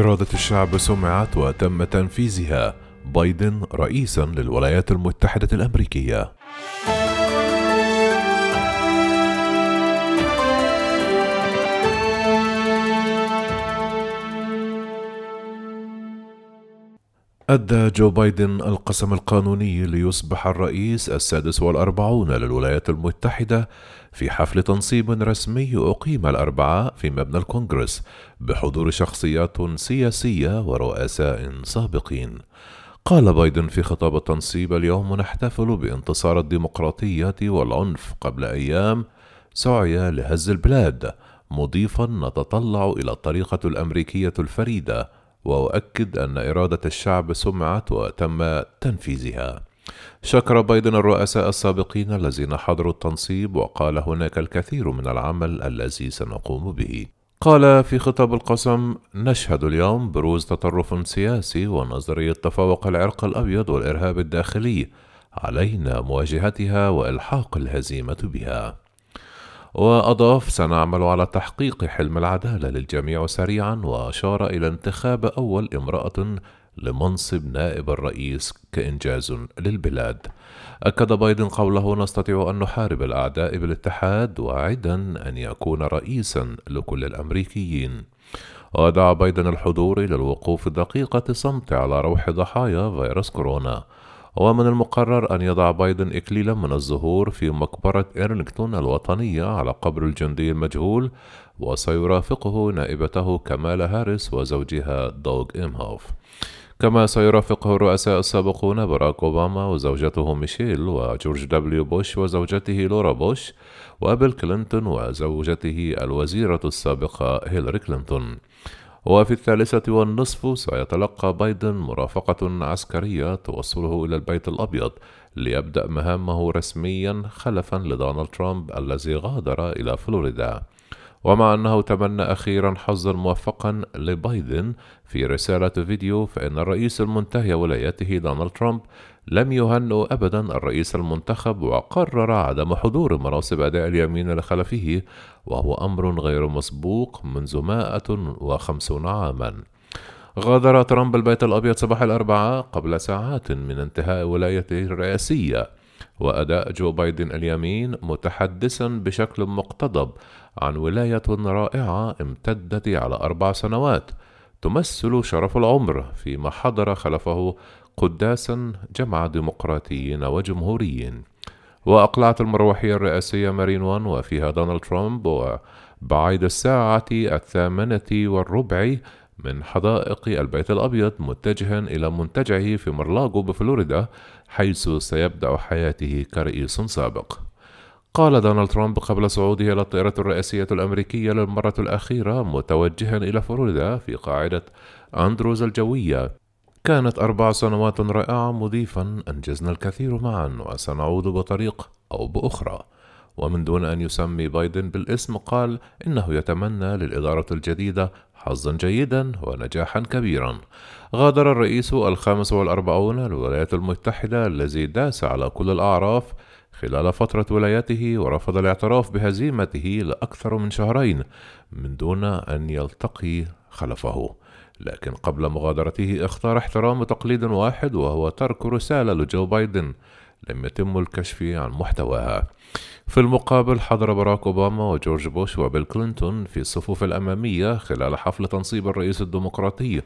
إرادة الشعب سمعت وتم تنفيذها بايدن رئيسا للولايات المتحدة الأمريكية. أدى جو بايدن القسم القانوني ليصبح الرئيس السادس والأربعون للولايات المتحدة في حفل تنصيب رسمي أقيم الأربعاء في مبنى الكونغرس بحضور شخصيات سياسية ورؤساء سابقين. قال بايدن في خطاب التنصيب اليوم نحتفل بانتصار الديمقراطية والعنف قبل أيام سعي لهز البلاد مضيفا نتطلع إلى الطريقة الأمريكية الفريدة وأؤكد أن إرادة الشعب سمعت وتم تنفيذها. شكر بايدن الرؤساء السابقين الذين حضروا التنصيب وقال هناك الكثير من العمل الذي سنقوم به. قال في خطاب القسم نشهد اليوم بروز تطرف سياسي ونظريه تفوق العرق الأبيض والإرهاب الداخلي علينا مواجهتها وإلحاق الهزيمة بها. وأضاف سنعمل على تحقيق حلم العدالة للجميع سريعا وأشار إلى انتخاب أول امرأة لمنصب نائب الرئيس كإنجاز للبلاد أكد بايدن قوله نستطيع أن نحارب الأعداء بالاتحاد واعدا أن يكون رئيسا لكل الأمريكيين ودعا بايدن الحضور إلى الوقوف دقيقة صمت على روح ضحايا فيروس كورونا. ومن المقرر أن يضع بايدن إكليلا من الزهور في مقبرة إيرلينغتون الوطنية على قبر الجندي المجهول وسيرافقه نائبته كمالا هاريس وزوجها دوغ إمهوف كما سيرافقه الرؤساء السابقون باراك أوباما وزوجته ميشيل وجورج دبليو بوش وزوجته لورا بوش وبيل كلينتون وزوجته الوزيرة السابقة هيلاري كلينتون. وفي الثالثة والنصف سيتلقى بايدن مرافقة عسكرية توصله إلى البيت الأبيض ليبدأ مهامه رسميا خلفا لدونالد ترامب الذي غادر إلى فلوريدا. ومع أنه تمنى أخيرا حظا موفقا لبايدن في رسالة فيديو فإن الرئيس المنتهي ولايته دونالد ترامب لم يهنئ أبدا الرئيس المنتخب وقرر عدم حضور مناصب أداء اليمين لخلفه وهو أمر غير مسبوق منذ مائة وخمسون عاما. غادر ترامب البيت الأبيض صباح الأربعاء قبل ساعات من انتهاء ولايته الرئاسية وأداء جو بايدن اليمين متحدثا بشكل مقتضب عن ولاية رائعة امتدت على أربع سنوات تمثل شرف العمر فيما حضر خلفه قداسا جمع ديمقراطيين وجمهوريين. وأقلعت المروحية الرئاسية مارين وان وفيها دونالد ترامب وبعيد الساعة الثامنة والربع من حدائق البيت الأبيض متجها إلى منتجعه في مرلاغو بفلوريدا حيث سيبدأ حياته كرئيس سابق. قال دونالد ترامب قبل صعوده إلى الطائرة الرئاسية الأمريكية للمرة الأخيرة متوجها إلى فلوريدا في قاعدة أندروز الجوية. كانت أربع سنوات رائعة مضيفا أنجزنا الكثير معا وسنعود بطريق أو بأخرى. ومن دون أن يسمي بايدن بالاسم قال إنه يتمنى للإدارة الجديدة حظا جيدا ونجاحا كبيرا. غادر الرئيس الخامس والأربعون الولايات المتحدة الذي داس على كل الأعراف خلال فترة ولايته ورفض الاعتراف بهزيمته لأكثر من شهرين من دون أن يلتقي خلفه. لكن قبل مغادرته اختار احترام تقليد واحد وهو ترك رسالة لجو بايدن. لم يتم الكشف عن محتواها. في المقابل حضر باراك أوباما وجورج بوش وبيل كلينتون في الصفوف الأمامية خلال حفل تنصيب الرئيس الديمقراطي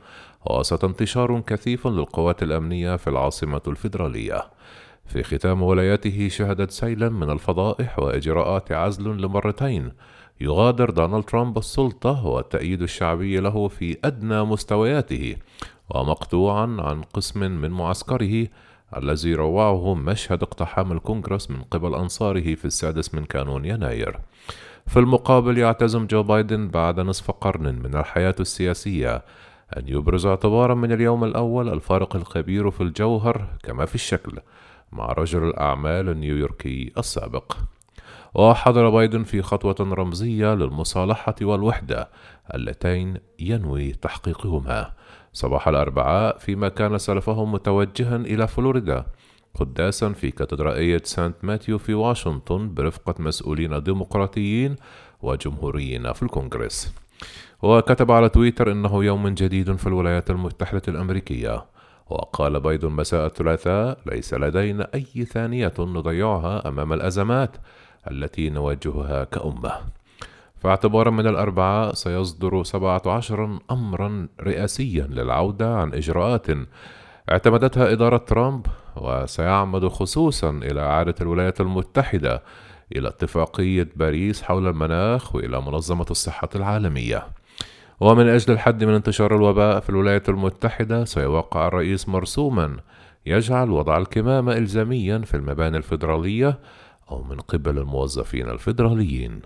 وسط انتشار كثيف للقوات الأمنية في العاصمة الفيدرالية. في ختام ولايته شهدت سيلا من الفضائح وإجراءات عزل لمرتين. يغادر دونالد ترامب السلطة والتأييد الشعبي له في أدنى مستوياته ومقطوعا عن قسم من معسكره الذي روعه مشهد اقتحام الكونغرس من قبل أنصاره في السادس من كانون يناير. في المقابل يعتزم جو بايدن بعد نصف قرن من الحياة السياسية. أن يبرز اعتبارا من اليوم الأول الفارق الكبير في الجوهر كما في الشكل. مع رجل الأعمال النيويوركي السابق. وحضر بايدن في خطوة رمزية للمصالحة والوحدة اللتين ينوي تحقيقهما. صباح الأربعاء فيما كان سلفه متوجها إلى فلوريدا قداسا في كاتدرائية سانت ماتيو في واشنطن برفقة مسؤولين ديمقراطيين وجمهوريين في الكونغرس. وكتب على تويتر إنه يوم جديد في الولايات المتحدة الأمريكية. وقال بايدن مساء الثلاثاء ليس لدينا أي ثانية نضيعها أمام الأزمات التي نواجهها كأمة. فاعتبارا من الأربعاء سيصدر 17 أمرا رئاسيا للعودة عن إجراءات اعتمدتها إدارة ترامب وسيعمد خصوصا إلى إعادة الولايات المتحدة إلى اتفاقية باريس حول المناخ وإلى منظمة الصحة العالمية. ومن أجل الحد من انتشار الوباء في الولايات المتحدة سيوقع الرئيس مرسوما يجعل وضع الكمامة إلزاميا في المباني الفيدرالية أو من قبل الموظفين الفيدراليين.